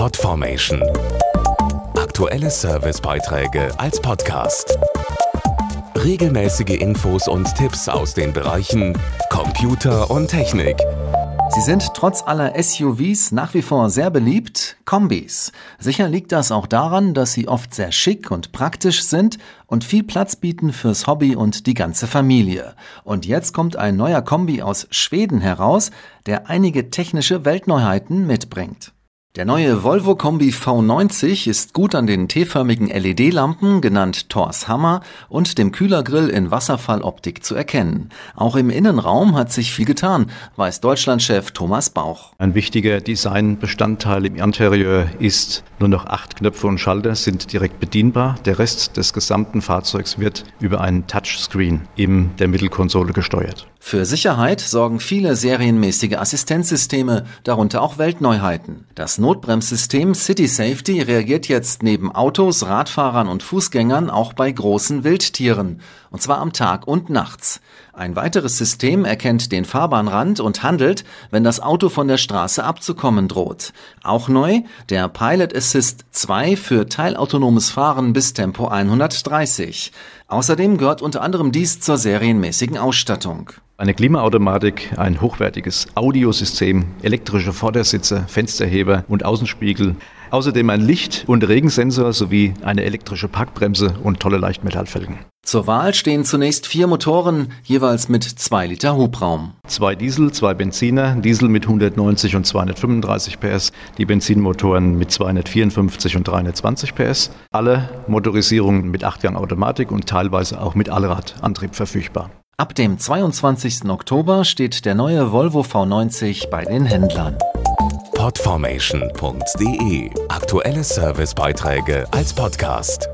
Podformation. Aktuelle Servicebeiträge als Podcast. Regelmäßige Infos und Tipps aus den Bereichen Computer und Technik. Sie sind trotz aller SUVs nach wie vor sehr beliebt, Kombis. Sicher liegt das auch daran, dass sie oft sehr schick und praktisch sind und viel Platz bieten fürs Hobby und die ganze Familie. Und jetzt kommt ein neuer Kombi aus Schweden heraus, der einige technische Weltneuheiten mitbringt. Der neue Volvo Kombi V90 ist gut an den T-förmigen LED-Lampen, genannt Thors Hammer, und dem Kühlergrill in Wasserfalloptik zu erkennen. Auch im Innenraum hat sich viel getan, weiß Deutschlandchef Thomas Bauch. Ein wichtiger Designbestandteil im Interieur ist, nur noch acht Knöpfe und Schalter sind direkt bedienbar. Der Rest des gesamten Fahrzeugs wird über einen Touchscreen in der Mittelkonsole gesteuert. Für Sicherheit sorgen viele serienmäßige Assistenzsysteme, darunter auch Weltneuheiten. Das Notbremssystem City Safety reagiert jetzt neben Autos, Radfahrern und Fußgängern auch bei großen Wildtieren, und zwar am Tag und nachts. Ein weiteres System erkennt den Fahrbahnrand und handelt, wenn das Auto von der Straße abzukommen droht. Auch neu der Pilot Assist 2 für teilautonomes Fahren bis Tempo 130. Außerdem gehört unter anderem dies zur serienmäßigen Ausstattung. Eine Klimaautomatik, ein hochwertiges Audiosystem, elektrische Vordersitze, Fensterheber und Außenspiegel. Außerdem ein Licht- und Regensensor sowie eine elektrische Parkbremse und tolle Leichtmetallfelgen. Zur Wahl stehen zunächst vier Motoren, jeweils mit 2 Liter Hubraum. Zwei Diesel, zwei Benziner, Diesel mit 190 und 235 PS, die Benzinmotoren mit 254 und 320 PS. Alle Motorisierungen mit Achtgang Automatik und teilweise auch mit Allradantrieb verfügbar. Ab dem 22. Oktober steht der neue Volvo V90 bei den Händlern. Podformation.de Aktuelle Servicebeiträge als Podcast.